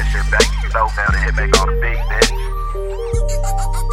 That shit back, you know, man, the hit make all the beat, bitch.